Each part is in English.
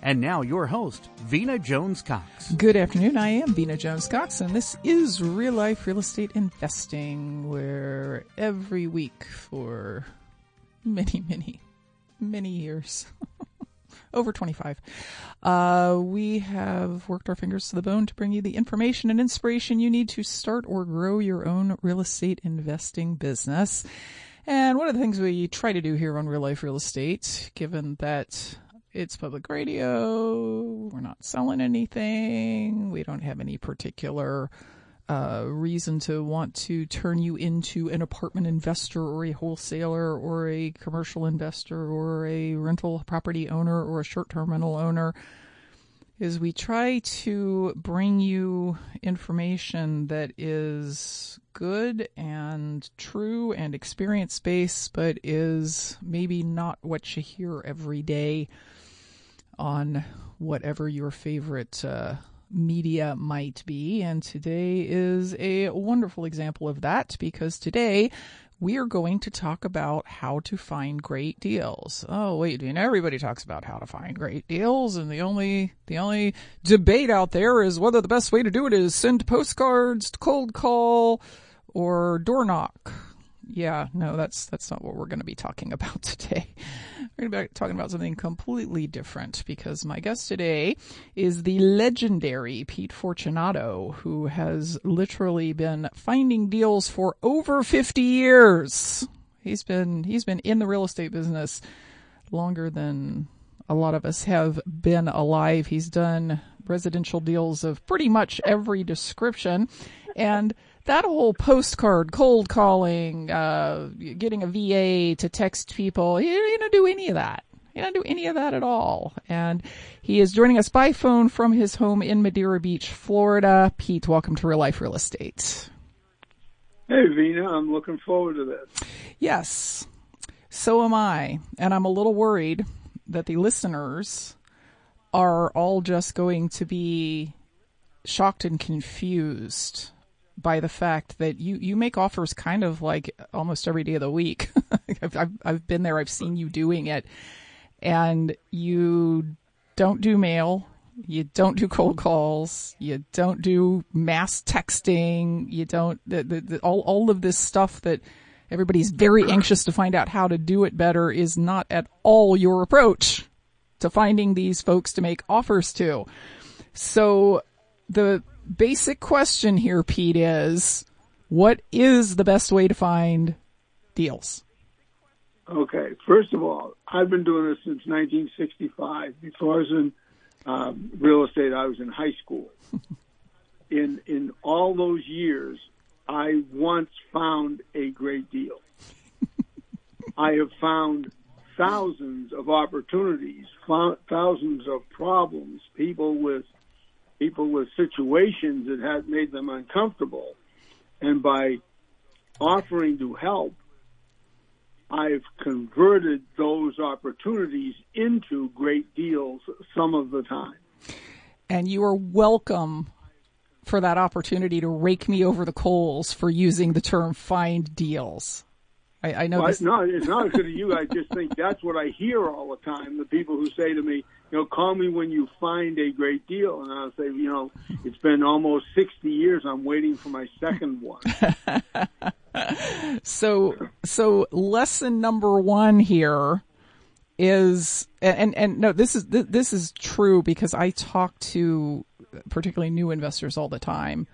And now your host, Vina Jones Cox. Good afternoon. I am Vina Jones Cox, and this is Real Life Real Estate Investing, where every week for many, many, many years, over 25, uh, we have worked our fingers to the bone to bring you the information and inspiration you need to start or grow your own real estate investing business. And one of the things we try to do here on Real Life Real Estate, given that it's public radio. We're not selling anything. We don't have any particular uh, reason to want to turn you into an apartment investor or a wholesaler or a commercial investor or a rental property owner or a short term rental owner. Is we try to bring you information that is good and true and experience based, but is maybe not what you hear every day on whatever your favorite uh, media might be. And today is a wonderful example of that because today we are going to talk about how to find great deals. Oh wait, you know, everybody talks about how to find great deals and the only, the only debate out there is whether the best way to do it is send postcards, cold call, or door knock yeah, no, that's that's not what we're going to be talking about today. We're going to be talking about something completely different because my guest today is the legendary Pete Fortunato, who has literally been finding deals for over 50 years. He's been he's been in the real estate business longer than a lot of us have been alive. He's done residential deals of pretty much every description and that whole postcard cold calling, uh, getting a VA to text people, he, didn't do any of that. He didn't do any of that at all. And he is joining us by phone from his home in Madeira Beach, Florida. Pete, welcome to Real Life Real Estate. Hey, Vina, I'm looking forward to this. Yes, so am I. And I'm a little worried that the listeners are all just going to be shocked and confused by the fact that you, you make offers kind of like almost every day of the week. I've, I've, I've been there. I've seen you doing it and you don't do mail. You don't do cold calls. You don't do mass texting. You don't, the, the, the, all, all of this stuff that everybody's very anxious to find out how to do it better is not at all your approach to finding these folks to make offers to. So the basic question here, Pete, is what is the best way to find deals? Okay, first of all, I've been doing this since 1965. Before I was in um, real estate, I was in high school. in in all those years, I once found a great deal. I have found thousands of opportunities, thousands of problems, people with people with situations that had made them uncomfortable. And by offering to help, I've converted those opportunities into great deals some of the time. And you are welcome for that opportunity to rake me over the coals for using the term find deals. I, I know. Well, this... No, it's not good to you. I just think that's what I hear all the time. The people who say to me, you know, call me when you find a great deal. And I'll say, you know, it's been almost 60 years. I'm waiting for my second one. so, so lesson number one here is, and, and no, this is, this is true because I talk to particularly new investors all the time.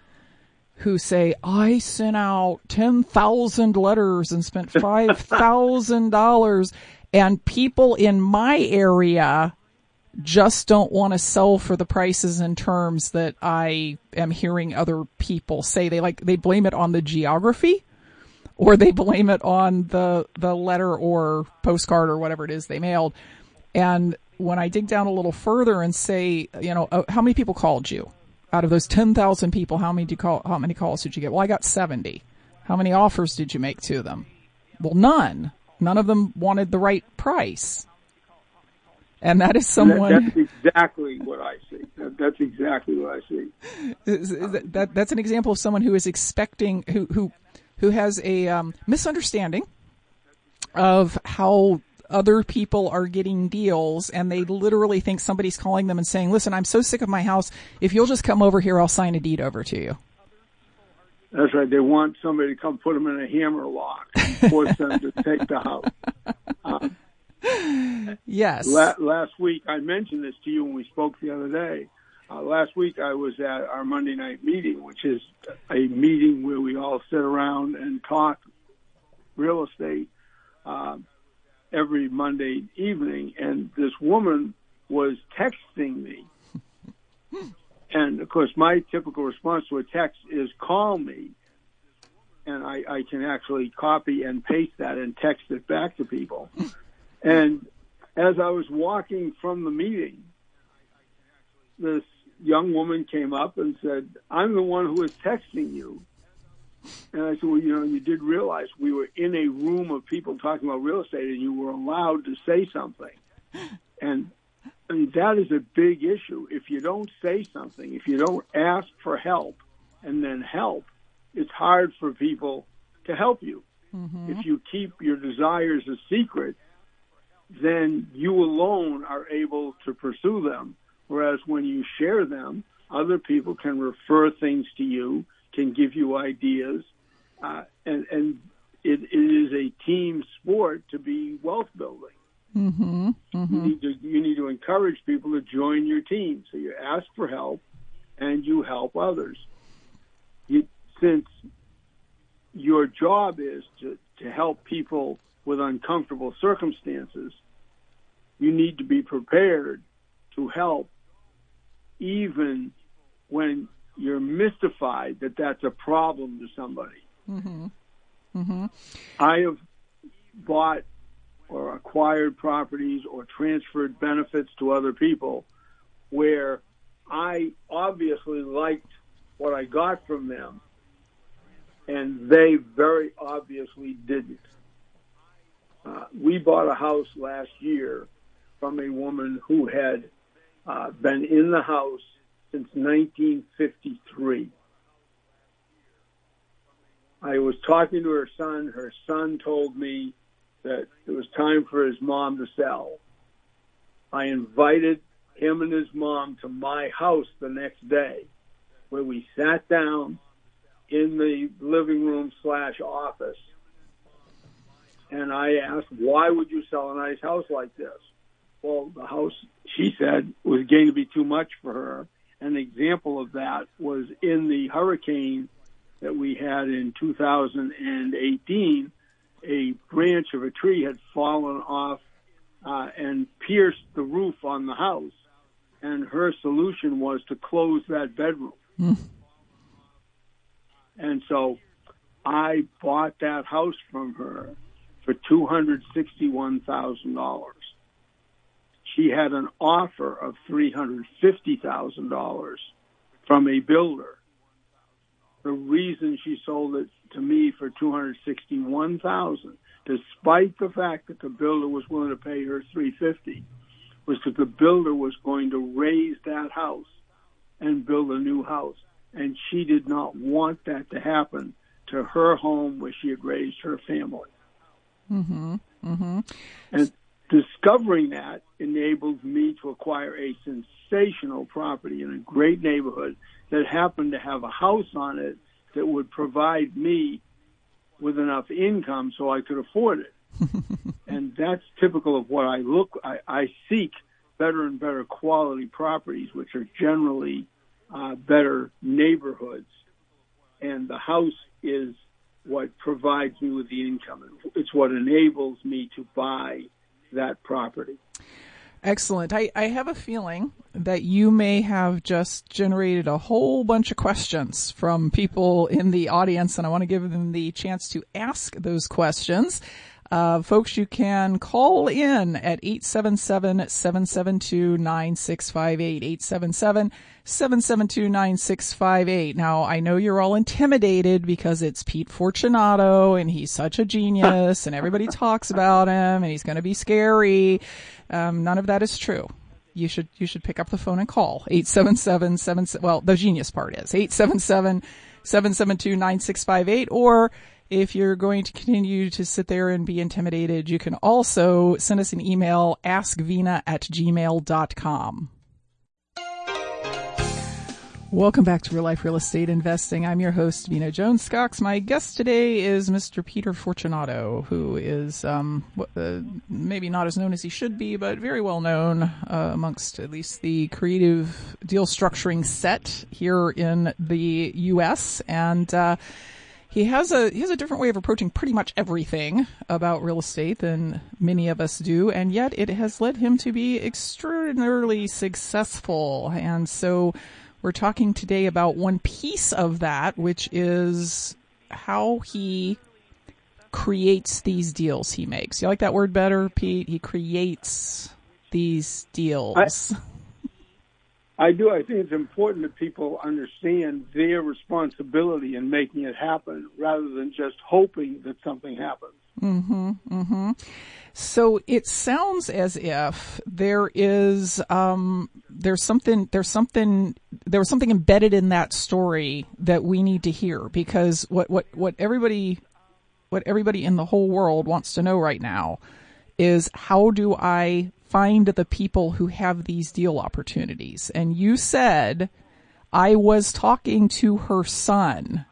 who say, I sent out 10,000 letters and spent $5,000 and people in my area just don't want to sell for the prices and terms that I am hearing other people say. They like, they blame it on the geography or they blame it on the, the letter or postcard or whatever it is they mailed. And when I dig down a little further and say, you know, uh, how many people called you? Out of those 10,000 people, how many call, how many calls did you get? Well, I got 70. How many offers did you make to them? Well, none. None of them wanted the right price. And that is someone. That's exactly what I see. That's exactly what I see. That, that, that's an example of someone who is expecting, who, who, who has a um, misunderstanding of how other people are getting deals and they literally think somebody's calling them and saying, listen, I'm so sick of my house. If you'll just come over here, I'll sign a deed over to you. That's right. They want somebody to come put them in a hammer lock and force them to take the house. Um, yes. La- last week, I mentioned this to you when we spoke the other day. Uh, last week, I was at our Monday night meeting, which is a meeting where we all sit around and talk real estate. Um, every Monday evening, and this woman was texting me. And of course, my typical response to a text is call me. And I, I can actually copy and paste that and text it back to people. And as I was walking from the meeting, this young woman came up and said, I'm the one who was texting you. And I said, well, you know, you did realize we were in a room of people talking about real estate and you were allowed to say something. And I mean, that is a big issue. If you don't say something, if you don't ask for help and then help, it's hard for people to help you. Mm-hmm. If you keep your desires a secret, then you alone are able to pursue them. Whereas when you share them, other people can refer things to you can give you ideas, uh, and and it, it is a team sport to be wealth building. Mm-hmm, mm-hmm. You need to you need to encourage people to join your team. So you ask for help, and you help others. You, since your job is to, to help people with uncomfortable circumstances, you need to be prepared to help even when you're mystified that that's a problem to somebody. Mm-hmm. Mm-hmm. I have bought or acquired properties or transferred benefits to other people where I obviously liked what I got from them and they very obviously didn't. Uh, we bought a house last year from a woman who had uh, been in the house since 1953. I was talking to her son. Her son told me that it was time for his mom to sell. I invited him and his mom to my house the next day where we sat down in the living room slash office and I asked, why would you sell a nice house like this? well, the house, she said, was going to be too much for her. An example of that was in the hurricane that we had in 2018. A branch of a tree had fallen off uh, and pierced the roof on the house. And her solution was to close that bedroom. Mm. And so I bought that house from her for $261,000 she had an offer of $350,000 from a builder. The reason she sold it to me for 261,000, despite the fact that the builder was willing to pay her 350, was that the builder was going to raise that house and build a new house. And she did not want that to happen to her home where she had raised her family. Mm-hmm. Mm-hmm. And discovering that enabled me to acquire a sensational property in a great neighborhood that happened to have a house on it that would provide me with enough income so I could afford it. and that's typical of what I look, I, I seek better and better quality properties, which are generally uh, better neighborhoods. and the house is what provides me with the income. It's what enables me to buy that property. Excellent. I, I have a feeling that you may have just generated a whole bunch of questions from people in the audience, and I want to give them the chance to ask those questions. Uh, folks, you can call in at 877-772-9658, 877-772-9658. Now, I know you're all intimidated because it's Pete Fortunato and he's such a genius and everybody talks about him and he's going to be scary. Um, none of that is true. You should, you should pick up the phone and call 877 well, the genius part is 877 772 9658 or if you're going to continue to sit there and be intimidated, you can also send us an email, askvena at gmail.com. Welcome back to Real Life Real Estate Investing. I'm your host, Vina Jones Cox. My guest today is Mr. Peter Fortunato, who is um, uh, maybe not as known as he should be, but very well known uh, amongst at least the creative deal structuring set here in the U.S. And uh, he has a he has a different way of approaching pretty much everything about real estate than many of us do, and yet it has led him to be extraordinarily successful. And so, we're talking today about one piece of that, which is how he creates these deals he makes. You like that word better, Pete? He creates these deals. I- I do. I think it's important that people understand their responsibility in making it happen rather than just hoping that something happens. Mm-hmm. Mm-hmm. So it sounds as if there is um, there's something there's something there was something embedded in that story that we need to hear because what what what everybody what everybody in the whole world wants to know right now is how do I find the people who have these deal opportunities. And you said, I was talking to her son,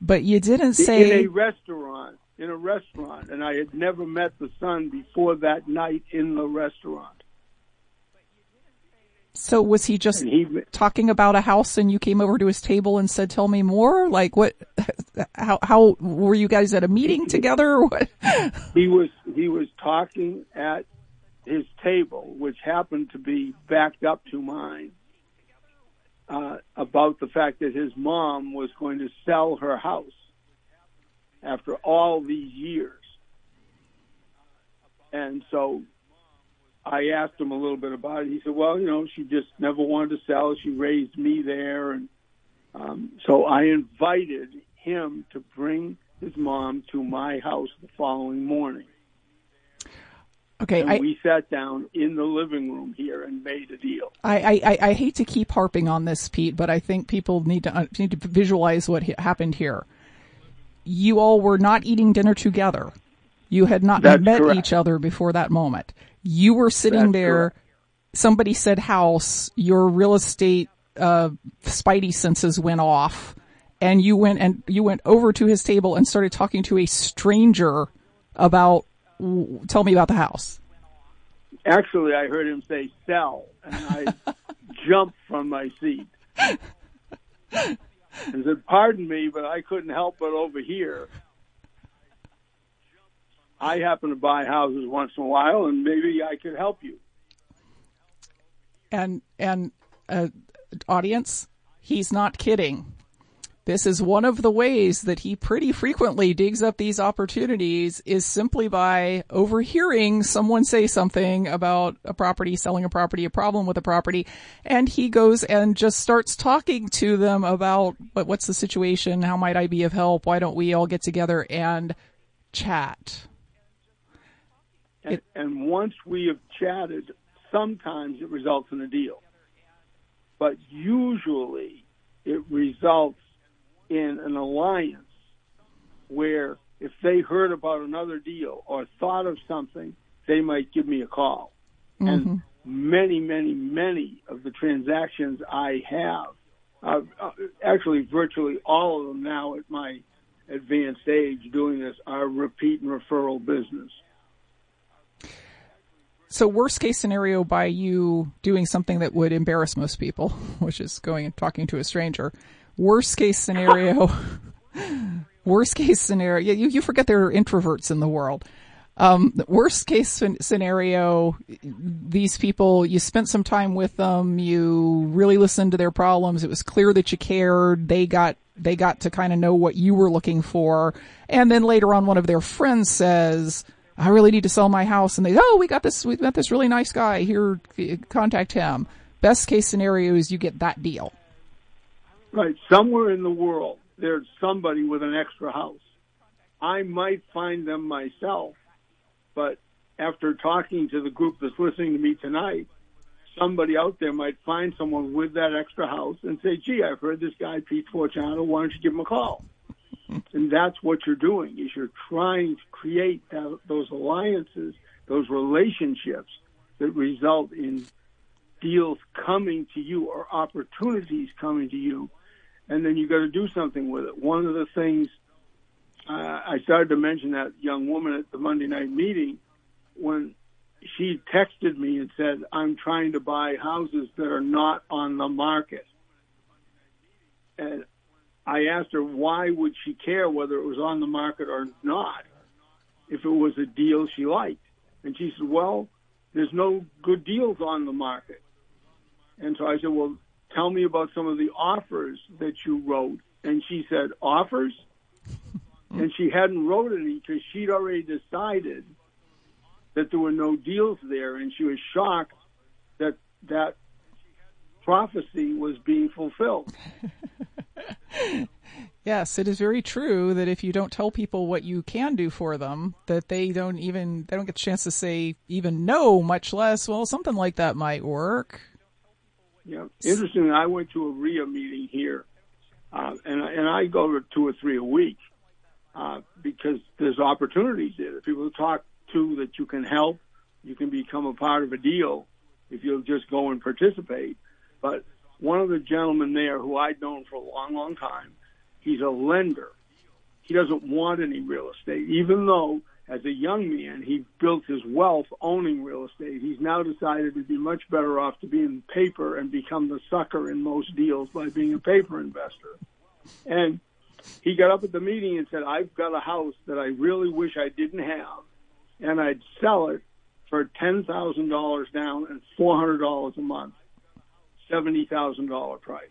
but you didn't say. In a restaurant, in a restaurant, and I had never met the son before that night in the restaurant. So was he just he, talking about a house and you came over to his table and said, tell me more? Like what, how, how, were you guys at a meeting together what? He was, he was talking at his table, which happened to be backed up to mine, uh, about the fact that his mom was going to sell her house after all these years. And so I asked him a little bit about it. He said, well, you know, she just never wanted to sell. She raised me there. And um, so I invited him to bring his mom to my house the following morning. Okay, and I, we sat down in the living room here and made a deal. I, I, I hate to keep harping on this, Pete, but I think people need to uh, need to visualize what happened here. You all were not eating dinner together. You had not That's met correct. each other before that moment. You were sitting That's there. correct. Somebody said house. Your real estate uh, spidey senses went off, and you went and you went over to his table and started talking to a stranger about tell me about the house. Actually, I heard him say sell, and I jumped from my seat. And said, pardon me, but I couldn't help but over here. I happen to buy houses once in a while, and maybe I could help you. And, and, uh, audience, he's not kidding. This is one of the ways that he pretty frequently digs up these opportunities is simply by overhearing someone say something about a property, selling a property, a problem with a property, and he goes and just starts talking to them about what, what's the situation, how might I be of help, why don't we all get together and chat. And, and once we have chatted, sometimes it results in a deal. But usually it results in an alliance where if they heard about another deal or thought of something, they might give me a call. And many, many, many of the transactions I have, uh, actually virtually all of them now at my advanced age doing this are repeat and referral business. So worst case scenario by you doing something that would embarrass most people, which is going and talking to a stranger. Worst case scenario, worst case scenario, you, you forget there are introverts in the world. Um, worst case scenario, these people, you spent some time with them, you really listened to their problems, it was clear that you cared, they got, they got to kind of know what you were looking for, and then later on one of their friends says, I really need to sell my house, and they, oh, we got this, we got this really nice guy, here, contact him. Best case scenario is you get that deal. Right. Somewhere in the world, there's somebody with an extra house. I might find them myself but after talking to the group that's listening to me tonight, somebody out there might find someone with that extra house and say, gee, I've heard this guy, Pete Fortunato, why don't you give him a call? and that's what you're doing is you're trying to create that, those alliances, those relationships that result in deals coming to you or opportunities coming to you. And then you got to do something with it. One of the things uh, I started to mention that young woman at the Monday night meeting when she texted me and said, I'm trying to buy houses that are not on the market. And I asked her, why would she care whether it was on the market or not if it was a deal she liked? And she said, well, there's no good deals on the market. And so I said, well, tell me about some of the offers that you wrote. And she said, offers? and she hadn't wrote any because she'd already decided that there were no deals there, and she was shocked that that prophecy was being fulfilled. yes, it is very true that if you don't tell people what you can do for them, that they don't even they don't get the chance to say even no, much less well something like that might work. Yeah, interesting. I went to a REIA meeting here, uh, and and I go to two or three a week uh, because there's opportunities there. People to talk to that you can help, you can become a part of a deal if you'll just go and participate. But one of the gentlemen there who I'd known for a long, long time, he's a lender. He doesn't want any real estate, even though as a young man, he built his wealth owning real estate. He's now decided to be much better off to be in paper and become the sucker in most deals by being a paper investor. And he got up at the meeting and said, I've got a house that I really wish I didn't have, and I'd sell it for $10,000 down and $400 a month, $70,000 price.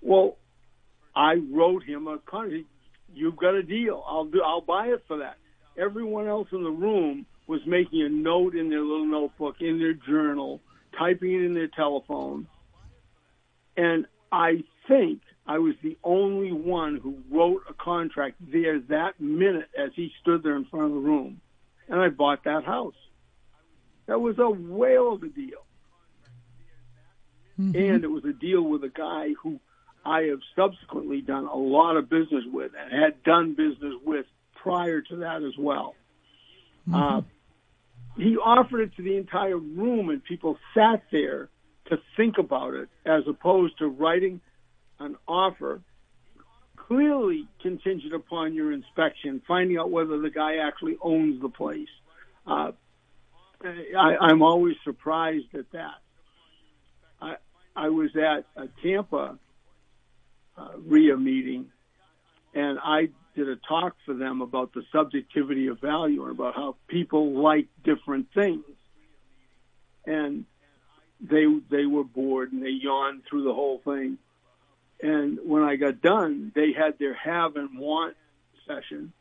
Well, I wrote him a contract. You've got a deal. I'll do. I'll buy it for that. Everyone else in the room was making a note in their little notebook, in their journal, typing it in their telephone, and I think I was the only one who wrote a contract there that minute as he stood there in front of the room. And I bought that house. That was a whale of a deal. Mm-hmm. And it was a deal with a guy who I have subsequently done a lot of business with and had done business with prior to that as well. Mm-hmm. Uh, he offered it to the entire room and people sat there to think about it as opposed to writing an offer clearly contingent upon your inspection, finding out whether the guy actually owns the place. Uh, I, I'm always surprised at that. I, I was at Tampa Uh, REIA meeting, and I did a talk for them about the subjectivity of value and about how people like different things. And they they were bored and they yawned through the whole thing. And when I got done, they had their have and want session.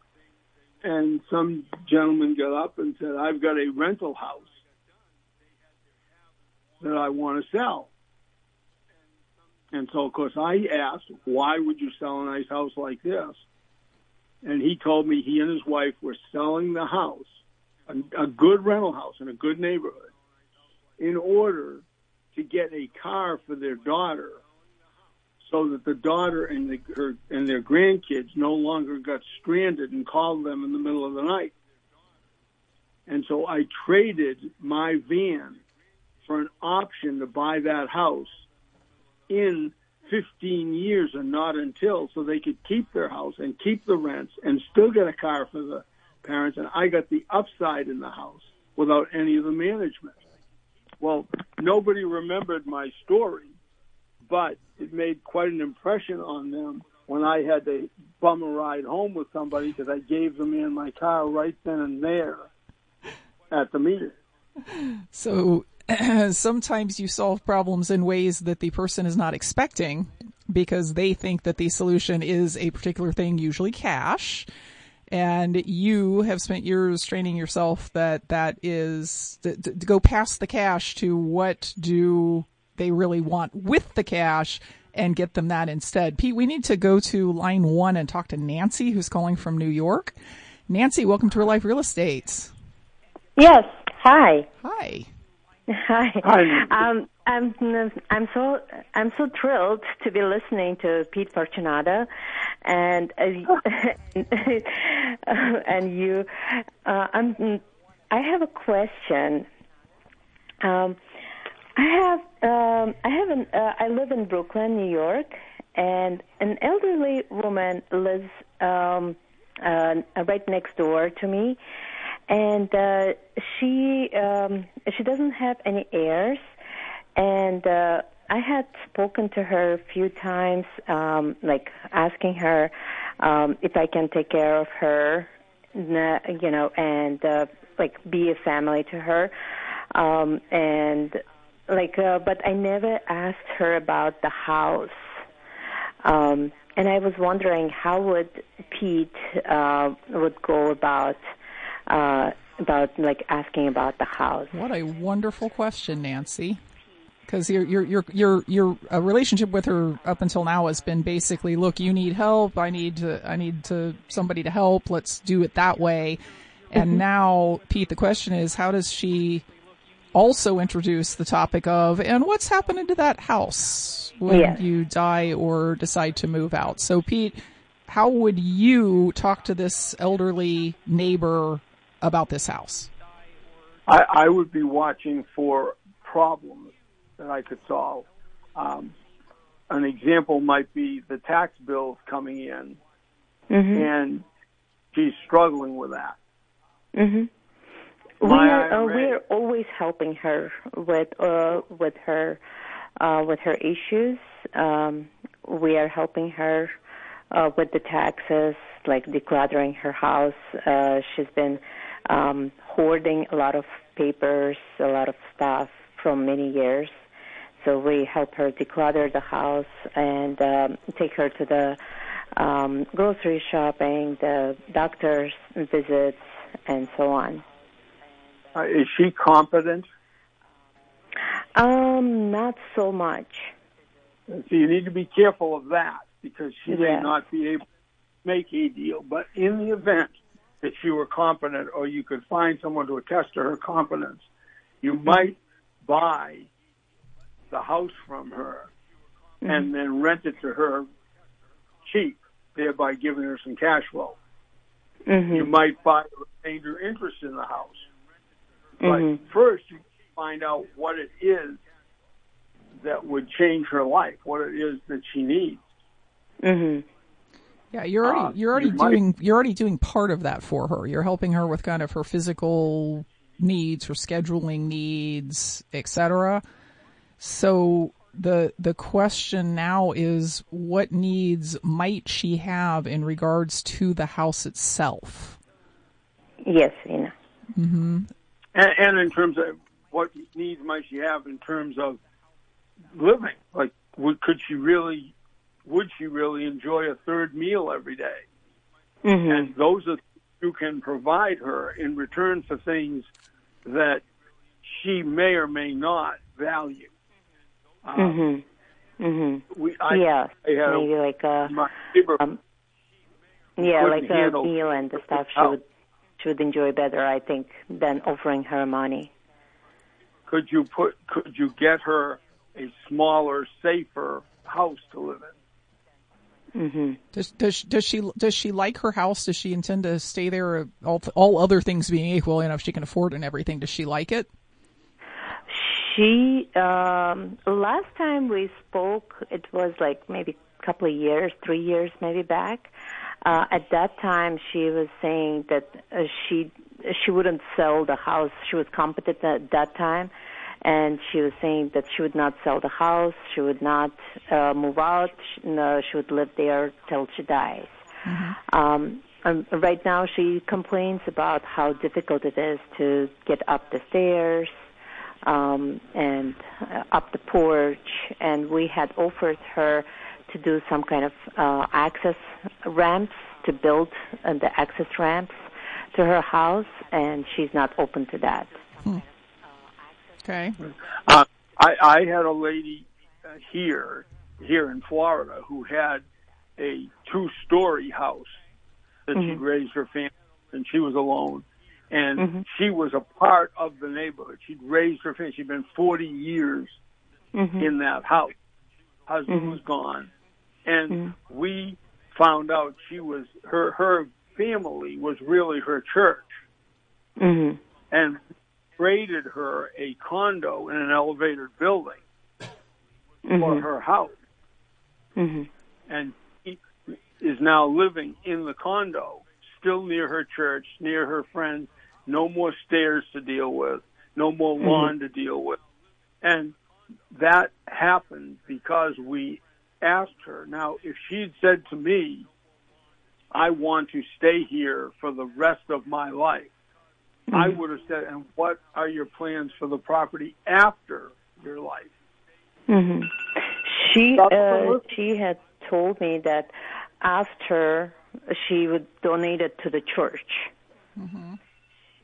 And some gentleman got up and said, I've got a rental house that I want to sell. And so, of course, I asked, why would you sell a nice house like this? And he told me he and his wife were selling the house, a, a good rental house in a good neighborhood, in order to get a car for their daughter so that the daughter and the, her and their grandkids no longer got stranded and called them in the middle of the night. And so I traded my van for an option to buy that house in 15 years and not until so they could keep their house and keep the rents and still get a car for the parents and I got the upside in the house without any of the management. Well, nobody remembered my story but it made quite an impression on them when I had to bum a ride home with somebody because I gave the man my car right then and there at the meeting. So sometimes you solve problems in ways that the person is not expecting because they think that the solution is a particular thing, usually cash. And you have spent years training yourself that that is to, to go past the cash to what do they really want with the cash and get them that instead. Pete, we need to go to line one and talk to Nancy, who's calling from New York. Nancy, welcome to Real Life Real Estate. Yes. Hi. Hi. Hi. Hi. Um, I'm I'm so I'm so thrilled to be listening to Pete Fortunato, and uh, and you. Uh, I'm. I have a question. Um, I have um, I have an uh, I live in Brooklyn, New York, and an elderly woman lives um, uh, right next door to me, and uh, she um, she doesn't have any heirs, and uh, I had spoken to her a few times, um, like asking her um, if I can take care of her, you know, and uh, like be a family to her, um, and like, uh, but I never asked her about the house. Um, and I was wondering how would Pete uh, would go about uh, about like asking about the house. What a wonderful question, Nancy. Because your your your your your uh, relationship with her up until now has been basically, look, you need help. I need to I need to somebody to help. Let's do it that way. And mm-hmm. now, Pete, the question is, how does she also introduce the topic of, and what's happening to that house when yes. you die or decide to move out? So, Pete, how would you talk to this elderly neighbor about this house? I, I would be watching for problems that I could solve. Um, an example might be the tax bills coming in, mm-hmm. and she's struggling with that. Mm-hmm. We are uh, we are always helping her with uh, with her uh, with her issues. Um, we are helping her uh, with the taxes, like decluttering her house. Uh, she's been um, hoarding a lot of papers, a lot of stuff from many years. So we help her declutter the house and um, take her to the um, grocery shopping, the doctor's visits, and so on. Uh, is she competent? Um, not so much. So you need to be careful of that because she yeah. may not be able to make a deal. But in the event that she were competent or you could find someone to attest to her competence, you mm-hmm. might buy the house from her mm-hmm. and then rent it to her cheap, thereby giving her some cash flow. Mm-hmm. You might buy a remainder interest in the house. Mm-hmm. But first, you find out what it is that would change her life, what it is that she needs. Mhm. Yeah, you're already uh, you're already you doing might... you're already doing part of that for her. You're helping her with kind of her physical needs, her scheduling needs, etc. So the the question now is what needs might she have in regards to the house itself? Yes, Ina. Mhm. And, and in terms of what needs might she have in terms of living? Like, would, could she really, would she really enjoy a third meal every day? Mm-hmm. And those are you can provide her in return for things that she may or may not value. Um, mhm. Mhm. We, I, yeah. I maybe like a. Um, yeah, like a meal and the stuff she would she would enjoy better, I think, than offering her money. Could you put? Could you get her a smaller, safer house to live in? Mm-hmm. Does does does she does she like her house? Does she intend to stay there? All all other things being equal, you know, if she can afford and everything, does she like it? She um last time we spoke, it was like maybe a couple of years, three years maybe back. Uh, at that time, she was saying that uh, she she wouldn't sell the house. She was competent at that time, and she was saying that she would not sell the house, she would not uh, move out, no, she would live there till she dies. Mm-hmm. Um, um, right now, she complains about how difficult it is to get up the stairs um, and uh, up the porch, and we had offered her to do some kind of uh, access ramps to build uh, the access ramps to her house, and she's not open to that. Hmm. Okay. Uh, I, I had a lady uh, here, here in Florida, who had a two-story house that mm-hmm. she'd raised her family, and she was alone. And mm-hmm. she was a part of the neighborhood. She'd raised her family. She'd been 40 years mm-hmm. in that house. Husband mm-hmm. was gone. And mm-hmm. we found out she was, her, her family was really her church. Mm-hmm. And traded her a condo in an elevated building mm-hmm. for her house. Mm-hmm. And is now living in the condo, still near her church, near her friends, no more stairs to deal with, no more mm-hmm. lawn mm-hmm. to deal with. And that happened because we asked her. Now, if she'd said to me, I want to stay here for the rest of my life, mm-hmm. I would have said, and what are your plans for the property after your life? Mm-hmm. She uh, she had told me that after she would donate it to the church. Mm-hmm.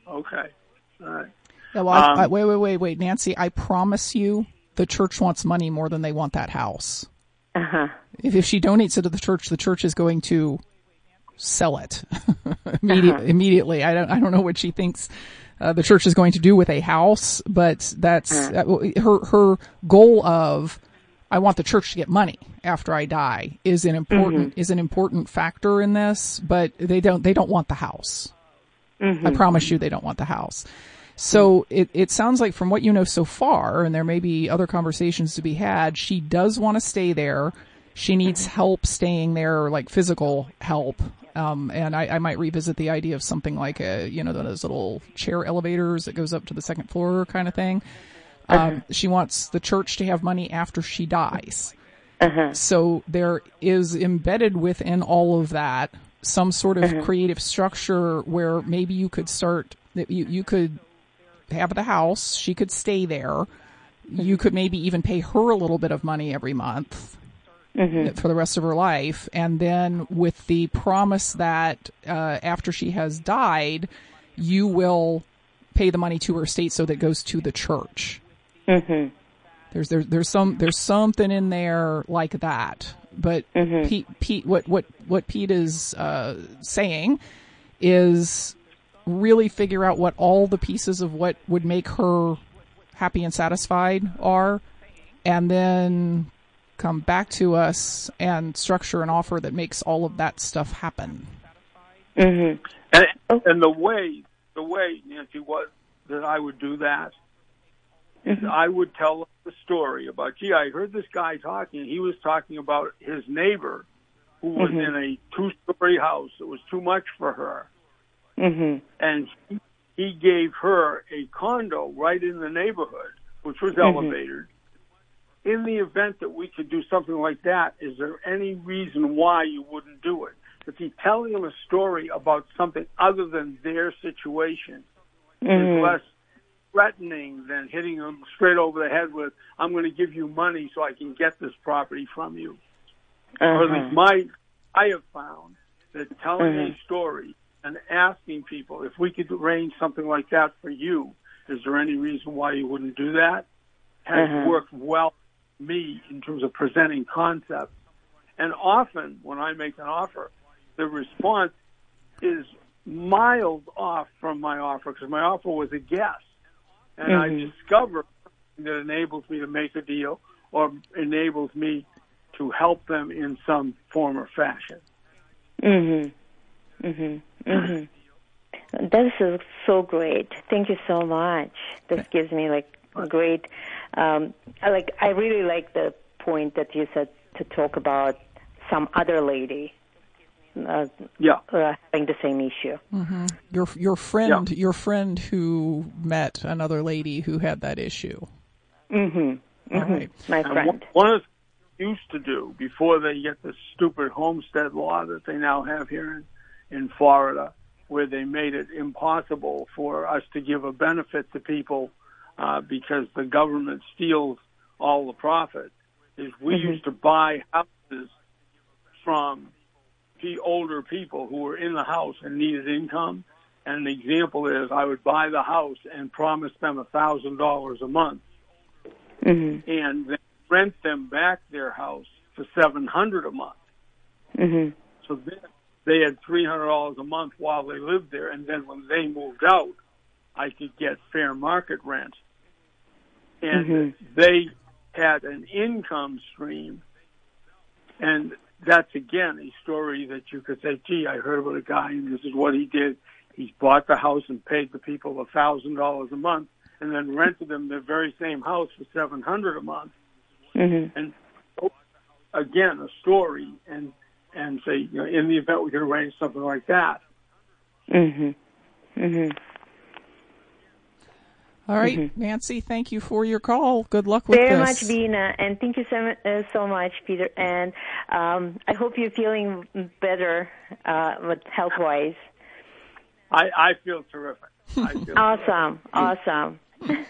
Okay. All right. Yeah, well, um, I, I, wait, wait, wait, wait, Nancy. I promise you, the church wants money more than they want that house. Uh-huh. If, if she donates it to the church, the church is going to sell it immediate, uh-huh. immediately. I don't, I don't know what she thinks uh, the church is going to do with a house, but that's uh-huh. uh, her, her goal of, I want the church to get money after I die is an important, mm-hmm. is an important factor in this, but they don't, they don't want the house. Mm-hmm. I promise you they don't want the house. So it, it sounds like from what you know so far, and there may be other conversations to be had, she does want to stay there. She needs mm-hmm. help staying there, like physical help. Um, and I, I, might revisit the idea of something like a, you know, those little chair elevators that goes up to the second floor kind of thing. Um, uh-huh. she wants the church to have money after she dies. Uh-huh. So there is embedded within all of that some sort of uh-huh. creative structure where maybe you could start that you, you could have the house, she could stay there. You could maybe even pay her a little bit of money every month mm-hmm. for the rest of her life. And then with the promise that uh, after she has died, you will pay the money to her estate so that goes to the church. Mm-hmm. There's there's there's some there's something in there like that. But mm-hmm. Pete Pete what what what Pete is uh, saying is really figure out what all the pieces of what would make her happy and satisfied are, and then come back to us and structure an offer that makes all of that stuff happen. Mm-hmm. And, and the way, the way, Nancy, was that I would do that mm-hmm. I would tell the story about, gee, I heard this guy talking. He was talking about his neighbor who was mm-hmm. in a two-story house. It was too much for her. Mm-hmm. And he, he gave her a condo right in the neighborhood, which was mm-hmm. elevated in the event that we could do something like that, is there any reason why you wouldn't do it? If he's telling them a story about something other than their situation mm-hmm. is less threatening than hitting them straight over the head with, I'm going to give you money so I can get this property from you. Uh-huh. Or at least my, I have found that telling uh-huh. a story and asking people if we could arrange something like that for you, is there any reason why you wouldn't do that? Has uh-huh. worked well me in terms of presenting concepts. And often when I make an offer, the response is miles off from my offer because my offer was a guess. And mm-hmm. I discover that enables me to make a deal or enables me to help them in some form or fashion. Mhm. Mhm. Mhm. This is so great. Thank you so much. This gives me like a great. Um, I like I really like the point that you said to talk about some other lady. Uh, yeah, uh, having the same issue. Mm-hmm. Your your friend, yeah. your friend who met another lady who had that issue. Mm-hmm. mm-hmm. Right. My friend. one of the used to do before they get the stupid homestead law that they now have here in, in Florida, where they made it impossible for us to give a benefit to people uh, because the government steals all the profit, is we mm-hmm. used to buy houses from the older people who were in the house and needed income. And the example is I would buy the house and promise them a thousand dollars a month mm-hmm. and then rent them back their house for seven hundred a month. Mm-hmm. So then they had three hundred dollars a month while they lived there, and then when they moved out, I could get fair market rent, and mm-hmm. they had an income stream, and that's again a story that you could say, "Gee, I heard about a guy, and this is what he did. He bought the house and paid the people a thousand dollars a month, and then rented them the very same house for seven hundred a month." Mm-hmm. And again, a story, and and say, you know, in the event we could arrange something like that. Mhm. Mhm. All right, mm-hmm. Nancy, thank you for your call. Good luck with Very this. Very much, Vena, and thank you so, uh, so much, Peter. And um, I hope you're feeling better uh, with health-wise. I, I feel terrific. I feel awesome, terrific. awesome.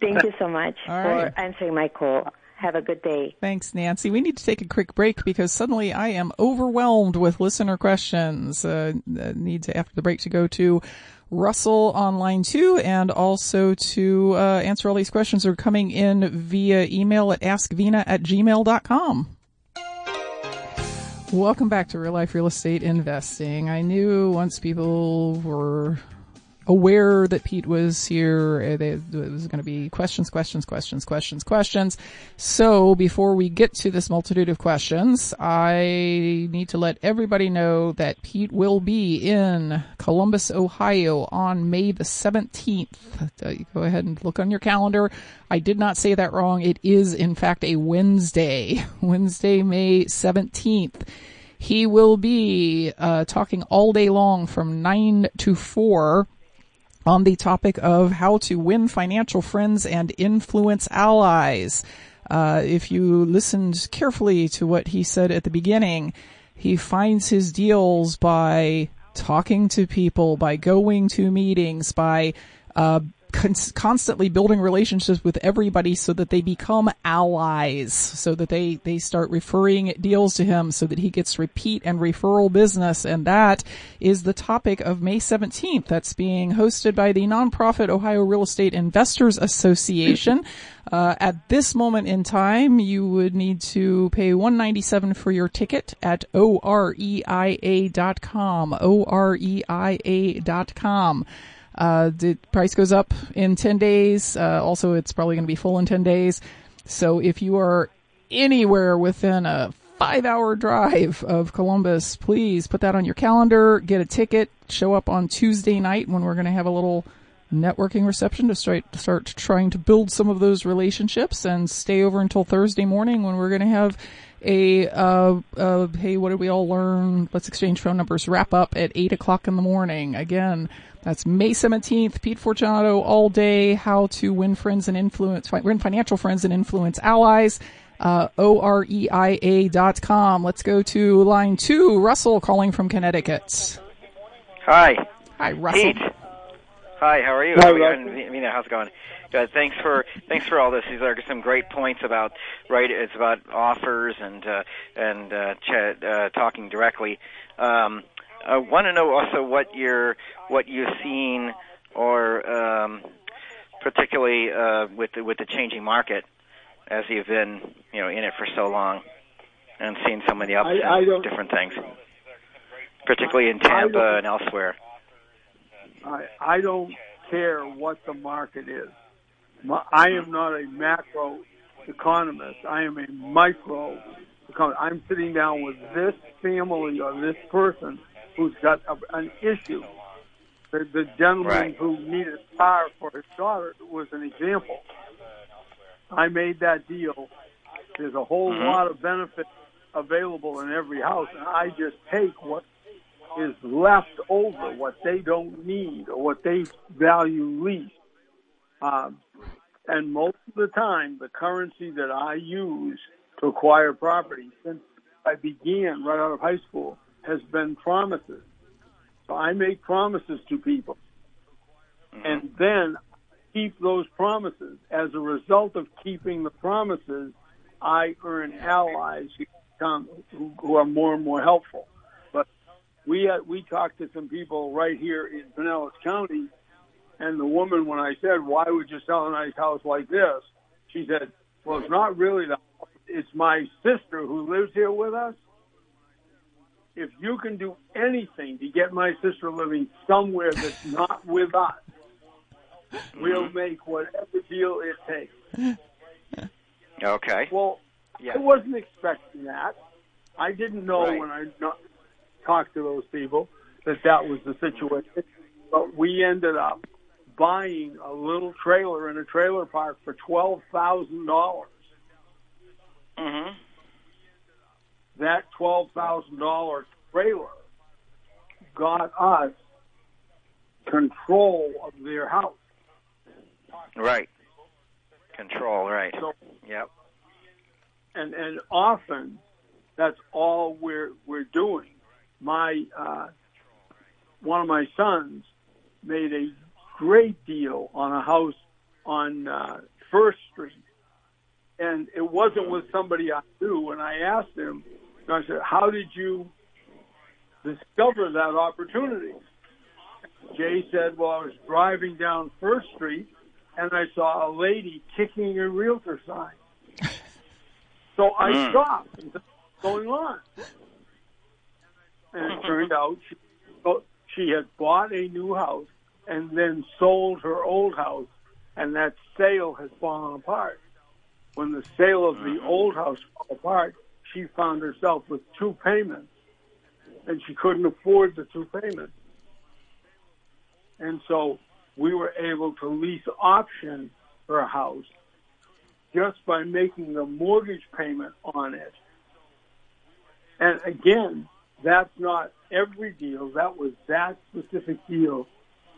thank you so much for answering my call. Have a good day. Thanks, Nancy. We need to take a quick break because suddenly I am overwhelmed with listener questions. Uh, need to, after the break, to go to Russell on line two and also to uh, answer all these questions are coming in via email at askvena at gmail.com. Welcome back to Real Life Real Estate Investing. I knew once people were aware that Pete was here. Uh, it was going to be questions, questions, questions, questions, questions. So before we get to this multitude of questions, I need to let everybody know that Pete will be in Columbus, Ohio on May the 17th. Uh, go ahead and look on your calendar. I did not say that wrong. It is in fact a Wednesday, Wednesday, May 17th. He will be uh, talking all day long from 9 to 4 on the topic of how to win financial friends and influence allies. Uh, if you listened carefully to what he said at the beginning, he finds his deals by talking to people, by going to meetings, by uh, constantly building relationships with everybody so that they become allies, so that they, they start referring deals to him so that he gets repeat and referral business. And that is the topic of May 17th. That's being hosted by the nonprofit Ohio Real Estate Investors Association. Uh, at this moment in time, you would need to pay 197 for your ticket at oreia.com, oreia.com. Uh, the price goes up in 10 days. Uh, also, it's probably going to be full in 10 days. So if you are anywhere within a five hour drive of Columbus, please put that on your calendar, get a ticket, show up on Tuesday night when we're going to have a little networking reception to start, start trying to build some of those relationships and stay over until Thursday morning when we're going to have a, uh, uh, hey, what did we all learn? Let's exchange phone numbers wrap up at eight o'clock in the morning. Again, that's May 17th. Pete Fortunato all day. How to win friends and influence, win financial friends and influence allies. Uh, O-R-E-I-A dot com. Let's go to line two. Russell calling from Connecticut. Hi. Hi, Russell. Pete. Hi, how are you? Hi, Russell. Vena, how's it going? Good. Thanks for thanks for all this. These are some great points about right. It's about offers and uh, and uh, ch- uh, talking directly. Um, I want to know also what you're what you've seen, or um, particularly uh, with the, with the changing market, as you've been you know in it for so long, and seen so many ups I, I and different things, particularly in Tampa and elsewhere. I I don't care what the market is. I am not a macro economist. I am a micro economist. I'm sitting down with this family or this person who's got a, an issue. The, the gentleman right. who needed car for his daughter was an example. I made that deal. There's a whole mm-hmm. lot of benefits available in every house, and I just take what is left over, what they don't need or what they value least. Um, And most of the time, the currency that I use to acquire property since I began right out of high school has been promises. So I make promises to people. Mm-hmm. And then keep those promises. As a result of keeping the promises, I earn allies who, come, who, who are more and more helpful. But we had, we talked to some people right here in Pinellas County, and the woman, when I said, "Why would you sell a nice house like this?" she said, "Well, it's not really the it's my sister who lives here with us. If you can do anything to get my sister living somewhere that's not with us, we'll mm-hmm. make whatever deal it takes. Okay. Well, yeah. I wasn't expecting that. I didn't know right. when I talked to those people that that was the situation. But we ended up buying a little trailer in a trailer park for twelve thousand dollars. Mm-hmm. That twelve thousand dollar trailer got us control of their house. Right. Control, right. So, yep. And and often that's all we're we're doing. My uh, one of my sons made a great deal on a house on uh, First Street, and it wasn't with somebody I knew. And I asked him, I said, "How did you discover that opportunity?" Jay said, "Well, I was driving down First Street, and I saw a lady kicking a realtor sign. So I mm. stopped and said, What's going on? And it turned out she, she had bought a new house and then sold her old house, and that sale has fallen apart. When the sale of the mm-hmm. old house fell apart, she found herself with two payments, and she couldn't afford the two payments. And so we were able to lease option her house just by making the mortgage payment on it. And again, that's not every deal. That was that specific deal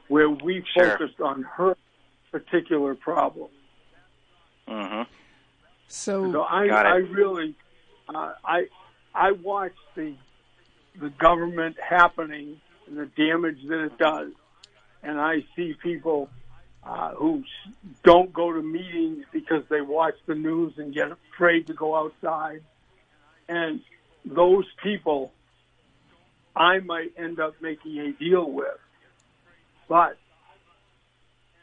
where we sure. focused on her particular problem. Mm-hmm. So, so I, I really, I, I watch the the government happening and the damage that it does and I see people uh, who don't go to meetings because they watch the news and get afraid to go outside. And those people, I might end up making a deal with. But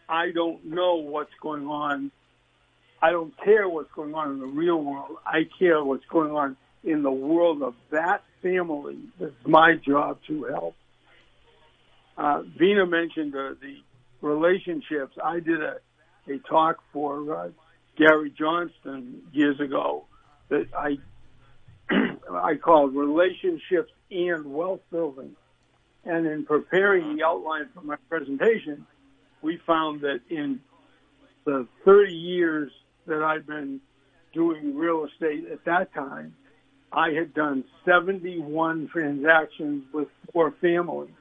I don't know what's going on. I don't care what's going on in the real world. I care what's going on in the world of that family. It's my job to help. Uh, Vena mentioned uh, the relationships. I did a, a talk for uh, Gary Johnston years ago that I I called relationships and wealth building. And in preparing the outline for my presentation, we found that in the 30 years that I'd been doing real estate at that time, I had done 71 transactions with four families.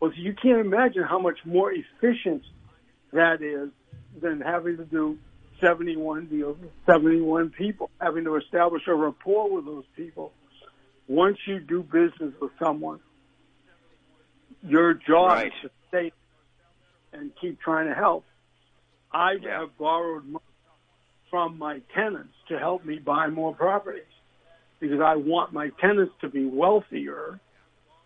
Well, you can't imagine how much more efficient that is than having to do 71 deals with 71 people, having to establish a rapport with those people. Once you do business with someone, your job right. is to stay and keep trying to help. I yeah. have borrowed money from my tenants to help me buy more properties because I want my tenants to be wealthier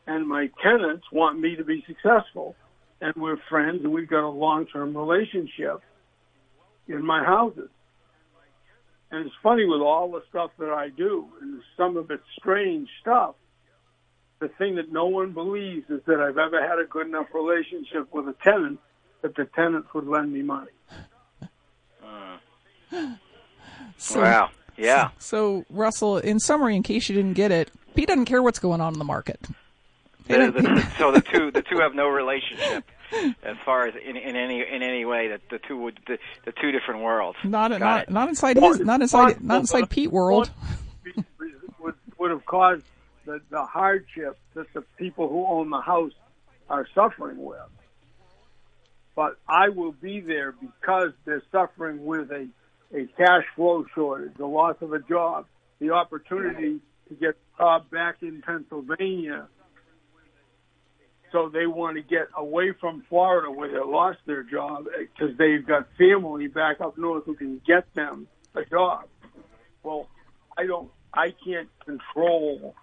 and my tenants want me to be successful. And we're friends and we've got a long-term relationship in my houses. And it's funny with all the stuff that I do, and some of it's strange stuff. The thing that no one believes is that I've ever had a good enough relationship with a tenant that the tenant would lend me money. So, wow. Yeah. So, so, Russell, in summary, in case you didn't get it, Pete doesn't care what's going on in the market. The, the, so the two the two have no relationship as far as in, in any in any way that the two would the, the two different worlds. Not not, not inside his not inside not inside Pete world. would would have caused the the hardship that the people who own the house are suffering with. but I will be there because they're suffering with a, a cash flow shortage, the loss of a job, the opportunity to get a job back in Pennsylvania. So they want to get away from Florida where they lost their job eh, because they've got family back up north who can get them a job. Well, I don't, I can't control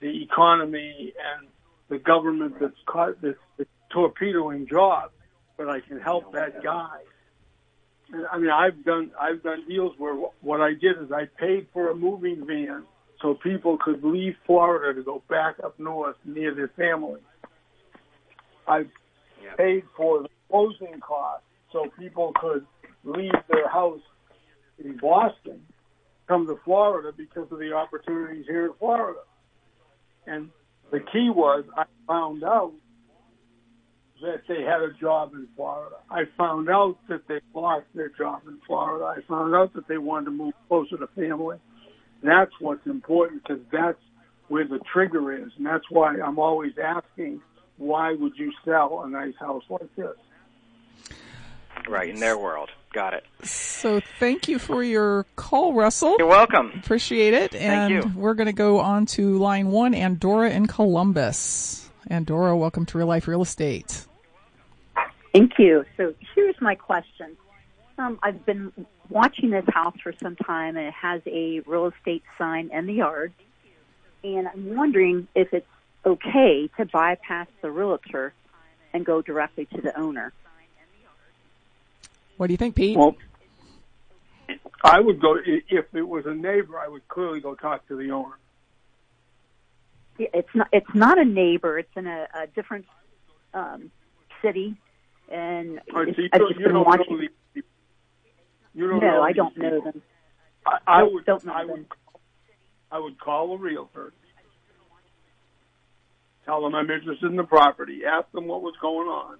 the economy and the government that's caught that's, that's torpedoing jobs, but I can help that guy. I mean, I've done I've done deals where what I did is I paid for a moving van so people could leave Florida to go back up north near their family. I paid for the closing costs so people could leave their house in Boston, come to Florida because of the opportunities here in Florida. And the key was I found out that they had a job in Florida. I found out that they lost their job in Florida. I found out that they wanted to move closer to family. That's what's important because that's where the trigger is. And that's why I'm always asking, why would you sell a nice house like this? Right, in their world. Got it. So thank you for your call, Russell. You're welcome. Appreciate it. And you. we're going to go on to line one, Andorra in Columbus. Andorra, welcome to Real Life Real Estate. Thank you. So here's my question. Um, I've been watching this house for some time, and it has a real estate sign in the yard. And I'm wondering if it's okay to bypass the realtor and go directly to the owner. What do you think, Pete? Well, I would go if it was a neighbor. I would clearly go talk to the owner. It's not. It's not a neighbor. It's in a, a different um, city, and right, so you I've just been watching. know people. You don't no, I don't know them. I, I would. don't know I them. would. I would call a realtor. Tell them I'm interested in the property. Ask them what was going on.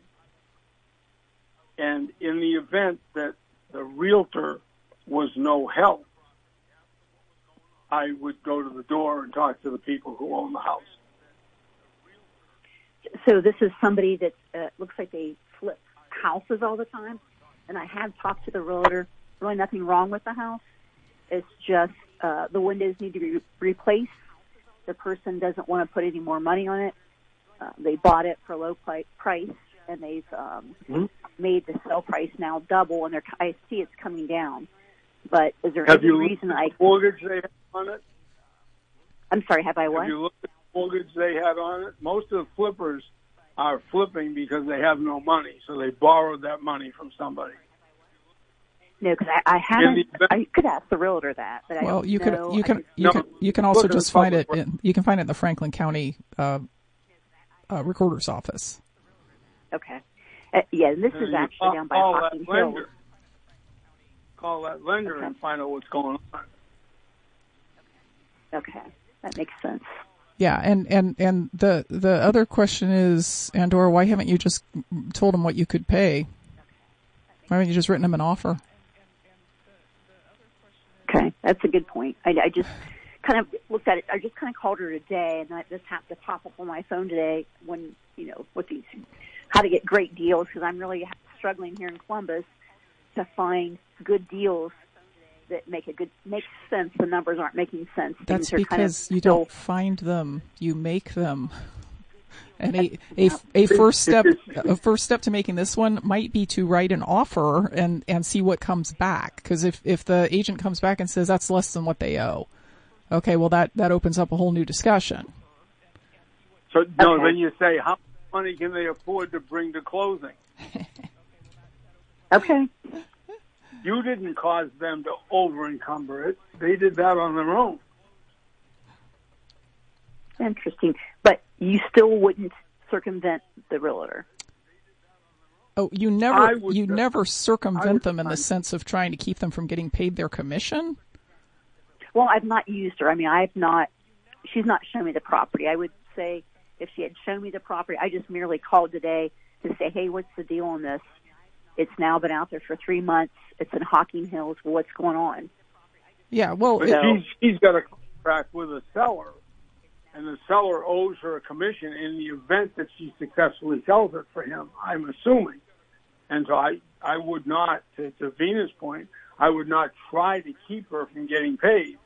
And in the event that the realtor was no help, I would go to the door and talk to the people who own the house. So this is somebody that uh, looks like they houses all the time, and I have talked to the realtor. Really, nothing wrong with the house. It's just uh, the windows need to be re- replaced. The person doesn't want to put any more money on it. Uh, they bought it for a low pri- price, and they've um, Mhm. made the sell price now double, and they're, I see it's coming down. But is there Have any you reason I? mortgage they had on it? I'm sorry. Have I what? Have you looked at the mortgage they had on it? Most of the flippers are flipping because they have no money, so they borrowed that money from somebody. No, because I, I haven't. the event- I could ask the realtor that, but Well, don't you could know. you can just- you No, can you can also just find it in you can find it in the Franklin County uh, uh, recorder's office. Okay. Uh, yeah, and this And is actually call, down by call Hocking that Hill. lender. Call that lender Okay. and find out what's going on. Okay, that makes sense. Yeah, and and and the the other question is, Andorra, why haven't you just told them what you could pay? Why haven't you just written them an offer? Okay, that's a good point. I, I just kind of looked at it. I just kind of called her today, and that just happened to pop up on my phone today when you know with these how to get great deals because I'm really struggling here in Columbus to find good deals that make a good make sense. The numbers aren't making sense. That's Things are kind of because you still- don't find them; you make them. And a, a, a first step a first step to making this one might be to write an offer and, and see what comes back. Because if, if the agent comes back and says that's less than what they owe, okay, well that, that opens up a whole new discussion. So no, Okay. then you say how much money can they afford to bring to closing? Okay. You didn't cause them to over encumber it. They did that on their own. Interesting. But you still wouldn't circumvent the realtor. Oh, you never would- you never circumvent them in the sense of trying to keep them from getting paid their commission. Well, I've not used her. I mean, I've not, she's not shown me the property. I would say if she had shown me the property, I just merely called today to say, hey, what's the deal on this? It's now been out there for three months. It's in Hocking Hills. What's going on? Yeah, well, But it- No. she's, she's got a contract with a seller, and the seller owes her a commission in the event that she successfully sells it for him. I'm assuming. And so I, I would not, to, to Vena's point, I would not try to keep her from getting paid.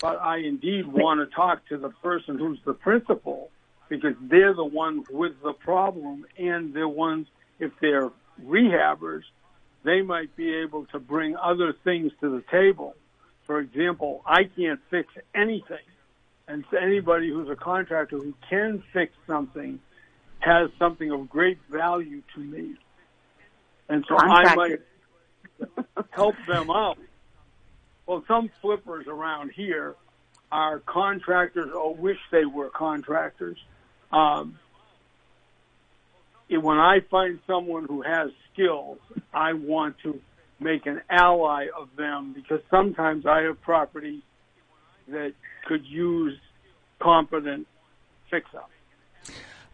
But I indeed want to talk to the person who's the principal because they're the ones with the problem and they're ones, if they're rehabbers, they might be able to bring other things to the table. For example, I can't fix anything. And so anybody who's a contractor who can fix something has something of great value to me. And so I might help them out. Well, some flippers around here are contractors or wish they were contractors. Um, when I find someone who has skills, I want to make an ally of them because sometimes I have property that could use competent fix up.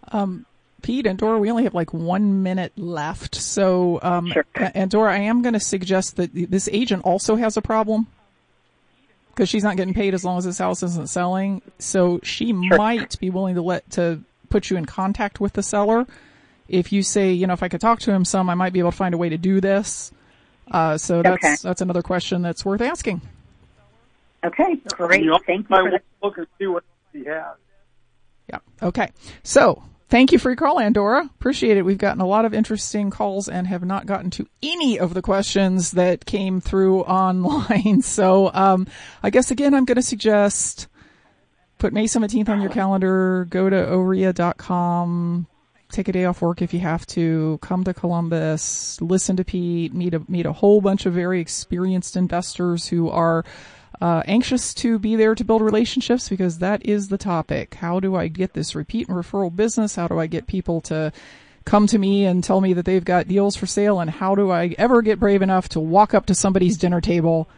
Um, Pete and Dora, we only have like one minute left. So, um, sure. and Dora, I am going to suggest that this agent also has a problem because she's not getting paid as long as this house isn't selling. So she sure. might be willing to let to put you in contact with the seller. If you say, you know, if I could talk to him some, I might be able to find a way to do this. Uh, so that's okay. that's another question that's worth asking. Okay, great. Thank you. For that. Look and see what he has. Yeah. Okay. So thank you for your call, Andorra. Appreciate it. We've gotten a lot of interesting calls and have not gotten to any of the questions that came through online. So, um, I guess again, I'm going to suggest put May 17th on your calendar, go to oreia.com, take a day off work if you have to, come to Columbus, listen to Pete, meet a, meet a whole bunch of very experienced investors who are uh, anxious to be there to build relationships because that is the topic. How do I get this repeat and referral business? How do I get people to come to me and tell me that they've got deals for sale? And how do I ever get brave enough to walk up to somebody's dinner table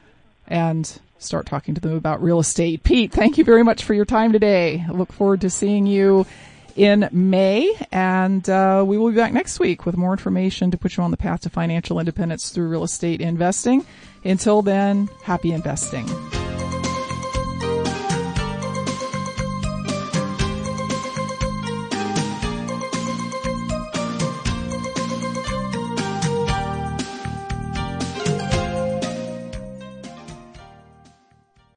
and start talking to them about real estate? Pete, thank you very much for your time today. I look forward to seeing you in May, and uh, we will be back next week with more information to put you on the path to financial independence through real estate investing. Until then, happy investing.